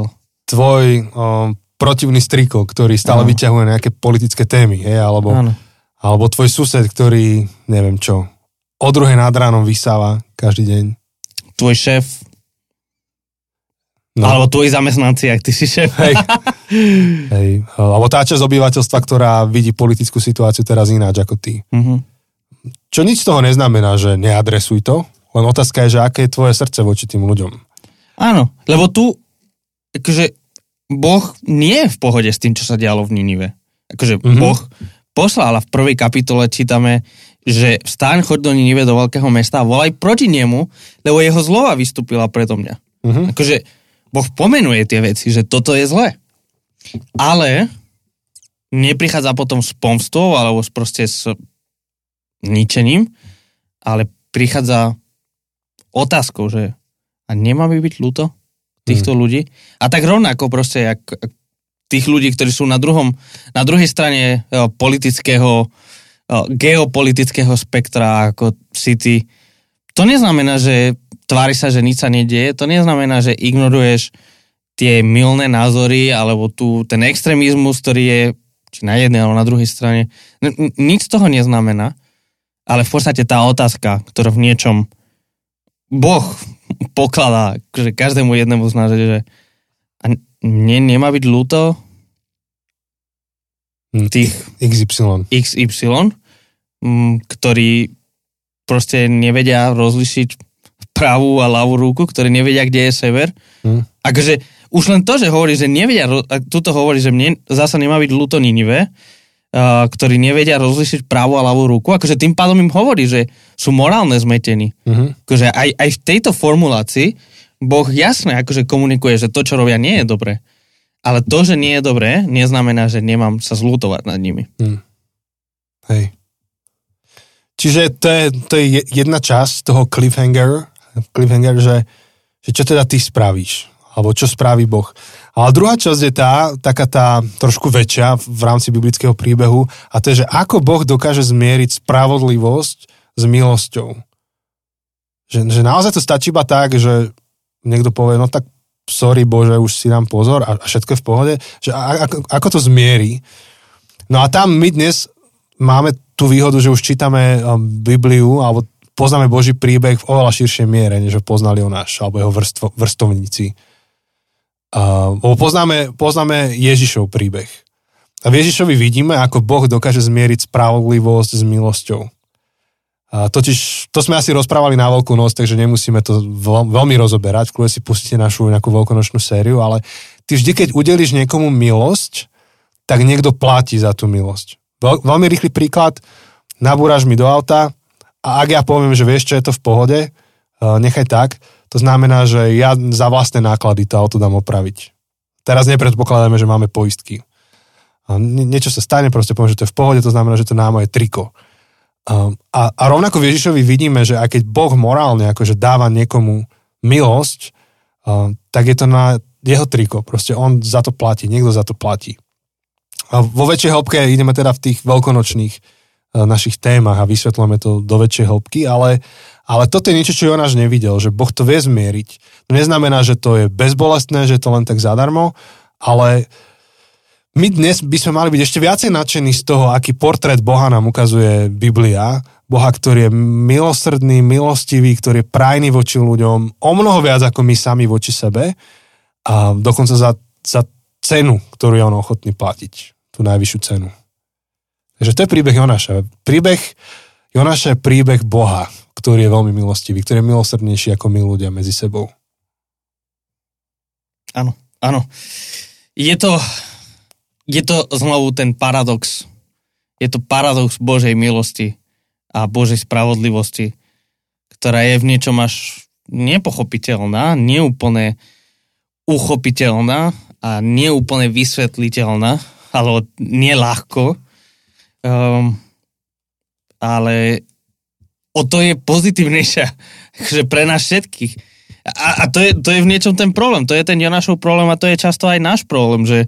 Tvoj um, protivný striko, ktorý stále Áno. vyťahuje nejaké politické témy, hej, alebo, Áno. alebo tvoj sused, ktorý, neviem čo, o druhej nad ránom vysáva každý deň. Tvoj šéf, No. alebo tvoji zamestnanci, ak ty si šéf. Hej. Hej. Alebo tá časť obyvateľstva, ktorá vidí politickú situáciu teraz ináč ako ty. Mhm. Čo nič z toho neznamená, že neadresuj to, len otázka je, že aké je tvoje srdce voči tým ľuďom. Áno, lebo tu akože Boh nie je v pohode s tým, čo sa dialo v Ninive. Akože Mhm. mm-hmm. Boh poslal a v prvej kapitole čítame, že vstaň, choď do Ninive, do veľkého mesta a volaj proti nemu, lebo jeho zlova vystúpila predo mňa. Mhm. Akože Boh pomenuje tie veci, že toto je zlé. Ale neprichádza potom s pomstvou alebo s proste s ničením, ale prichádza otázkou, že a nemá mi byť ľúto týchto Hmm. ľudí? A tak rovnako proste, jak tých ľudí, ktorí sú na, druhom, na druhej strane e, politického, geopolitického spektra ako City, to neznamená, že tvári sa, že nič sa nedieje, to neznamená, že ignoruješ tie milné názory alebo tu ten extrémizmus, ktorý je či na jednej alebo na druhej strane. N- nič z toho neznamená, ale v podstate tá otázka, ktorá v niečom Boh pokladá že každému jednému z nás, že a mne nemá byť ľúto tých XY. XY, mm, ktorí proste nevedia rozlišiť pravú a ľavú ruku, ktorí nevedia, kde je sever. Hm. Akože už len to, že hovorí, že nevedia, a tuto hovorí, že mne zasa nemá byť ľúto Ninive, a, ktorí nevedia rozlišiť pravú a ľavú ruku, akože tým pádom im hovorí, že sú morálne zmetení. Mhm. Akože aj, aj v tejto formulácii Boh jasne akože komunikuje, že to, čo robia, nie je dobré. Ale to, že nie je dobré, neznamená, že nemám sa zlutovať nad nimi. Hm. Hej. Čiže to je, to je- jedna časť toho cliffhanger, cliffhanger že, že čo teda ty spravíš, alebo čo spraví Boh. Ale druhá časť je tá, taká tá trošku väčšia v rámci biblického príbehu a to je, že ako Boh dokáže zmieriť spravodlivosť s milosťou. Že, že naozaj to stačí iba tak, že niekto povie, no tak sorry Bože, už si dám pozor a, a všetko je v pohode, že a, ako, ako to zmierí. No a tam my dnes máme tú výhodu, že už čítame um, Bibliu alebo poznáme Boží príbeh v oveľa širšej miere, než ho poznali o náš alebo jeho vrstvo, vrstovníci. Uh, poznáme, poznáme Ježišov príbeh. A v Ježišovi vidíme, ako Boh dokáže zmieriť spravodlivosť s milosťou. Totiž, to sme asi rozprávali na Veľkú noc, takže nemusíme to veľ, veľmi rozoberať, v si pustíte našu nejakú veľkonočnú sériu, ale ty vždy, keď udelíš niekomu milosť, tak niekto platí za tú milosť. Veľ, veľmi rýchly príklad, nabúraš mi do auta a ak ja poviem, že vieš, čo je to v pohode, uh, nechaj tak, to znamená, že ja za vlastné náklady to auto dám opraviť. Teraz nepredpokladáme, že máme poistky. A nie- niečo sa stane, proste poviem, že to je v pohode, to znamená, že to na moje triko. Um, a, a rovnako v Ježišovi vidíme, že aj keď Boh morálne akože dáva niekomu milosť, um, tak je to na jeho triko. Proste on za to platí, niekto za to platí. A vo väčšej hĺbke ideme teda v tých veľkonočných našich témach a vysvetľujeme to do väčšej hĺbky, ale, ale toto je niečo, čo Jonáš nevidel, že Boh to vie zmieriť. Neznamená, že to je bezbolestné, že je to len tak zadarmo, ale my dnes by sme mali byť ešte viacej nadšení z toho, aký portrét Boha nám ukazuje Biblia. Boha, ktorý je milosrdný, milostivý, ktorý je prajný voči ľuďom, o mnoho viac ako my sami voči sebe a dokonca za, za cenu, ktorú je on ochotný platiť. Tú najvyššiu cenu. Takže to je príbeh Jonáša. Príbeh Jonáša je príbeh Boha, ktorý je veľmi milostivý, ktorý je milosrdnejší ako my ľudia medzi sebou. Áno, áno. Je to, je to znovu ten paradox. Je to paradox Božej milosti a Božej spravodlivosti, ktorá je v niečom až nepochopiteľná, neúplne uchopiteľná a neúplne vysvetliteľná, ale nie ľahko. Um, ale o to je pozitívnejšia že pre nás všetkých. A, a to, je, to je v niečom ten problém. To je ten Jonášov problém a to je často aj náš problém, že,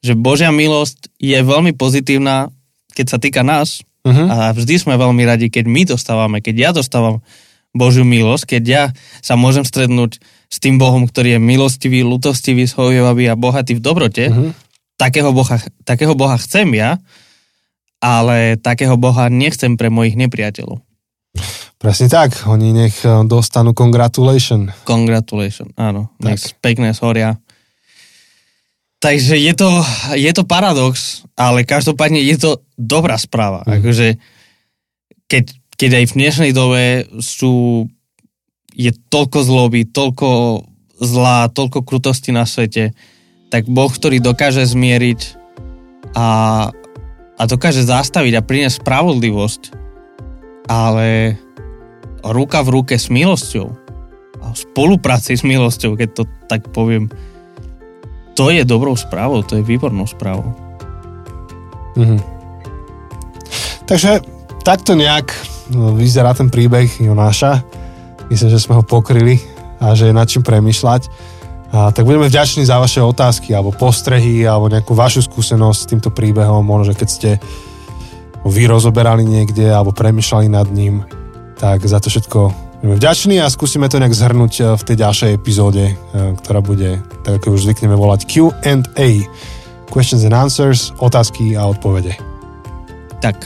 že Božia milosť je veľmi pozitívna, keď sa týka nás. Uh-huh. A vždy sme veľmi radi, keď my dostávame, keď ja dostávam Božiu milosť, keď ja sa môžem strednúť s tým Bohom, ktorý je milostivý, lutostivý, schojovavý a bohatý v dobrote. Uh-huh. Takého, boha, takého Boha chcem ja, ale takého Boha nechcem pre mojich nepriateľov. Presne tak, oni nech eh, dostanú congratulation. Congratulation, áno, tak. nech pekné horia. Takže je to, je to paradox, ale každopádne je to dobrá správa. Mm. Akože, keď, keď aj v dnešnej dobe sú, je toľko zloby, toľko zlá, toľko krutosti na svete, tak Boh, ktorý dokáže zmieriť a, a dokáže zastaviť a priniesť spravodlivosť, ale ruka v ruke s milosťou a spolupráci s milosťou, keď to tak poviem, to je dobrou správou, to je výbornou správou. Mhm. Takže takto nejak no, vyzerá ten príbeh Jonáša. Myslím, že sme ho pokryli a že je nad čím premyšľať. A tak budeme vďační za vaše otázky alebo postrehy alebo nejakú vašu skúsenosť s týmto príbehom. Možno, že keď ste vy rozoberali niekde alebo premyšľali nad ním, tak za to všetko budeme vďační a skúsime to nejak zhrnúť eh, v tej ďalšej epizóde, eh, ktorá bude, tak ako už zvykneme volať Q&A. Questions and answers, otázky a odpovede. Tak.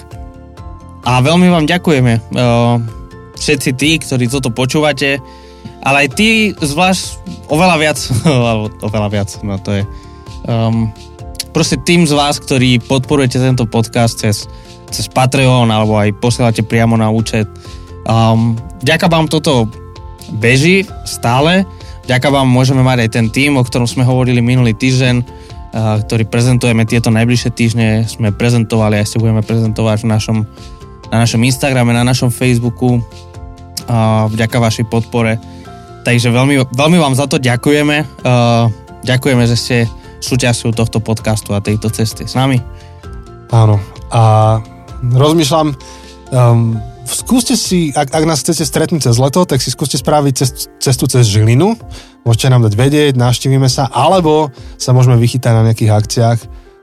A veľmi vám ďakujeme. Eh, všetci tí, ktorí toto počúvate, ale aj tí zvlášť oveľa viac, alebo oveľa viac, no to je um, proste tým z vás, ktorí podporujete tento podcast cez, cez Patreon alebo aj posielate priamo na účet Um, ďaká vám toto beží stále. Ďaká vám môžeme mať aj ten tým, o ktorom sme hovorili minulý týždeň, uh, ktorý prezentujeme tieto najbližšie týždne. Sme prezentovali, aj si budeme prezentovať v našom, na našom Instagrame, na našom Facebooku. Uh, vďaka vašej podpore. Takže veľmi, veľmi vám za to ďakujeme. Uh, ďakujeme, že ste súčasťou tohto podcastu a tejto cesty s nami. Áno. A rozmýšľam, um, skúste si, ak, ak nás chcete stretnúť cez leto, tak si skúste spraviť cest, cestu cez Žilinu. Môžete nám dať vedieť, navštívime sa, alebo sa môžeme vychytať na nejakých akciách.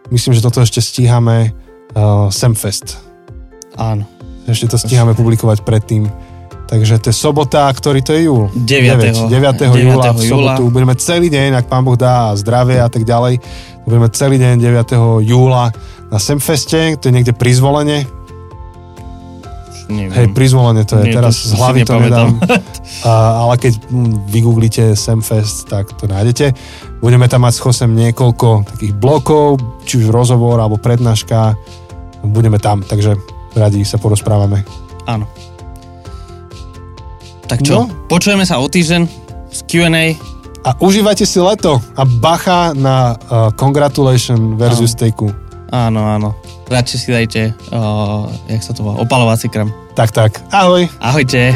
Myslím, že toto ešte stíhame uh, Semfest. Áno. Ešte to stíhame publikovať predtým. Takže to je sobota, ktorý to je júl? 9. 9. 9. 9. júla v sobotu. Júla. Budeme celý deň, ak pán Boh dá zdravie a tak ďalej, budeme celý deň 9. júla na Semfeste, to je niekde pri zvolenie, Neviem. Hej, prizvolenie to je, Nie, teraz z hlavy to nedám. A, ale keď vygooglíte Semfest, tak to nájdete. Budeme tam mať s Chosem niekoľko takých blokov, či už rozhovor alebo prednáška. Budeme tam, takže radi sa porozprávame. Áno. Tak čo, no. počujeme sa o týždeň z Q&A. A užívajte si leto a bacha na uh, congratulation versus Takeu. Áno, áno. Radšej si dajte, uh, jak sa to volá, opalovací krem. Tak, tak. Ahoj. Ahojte.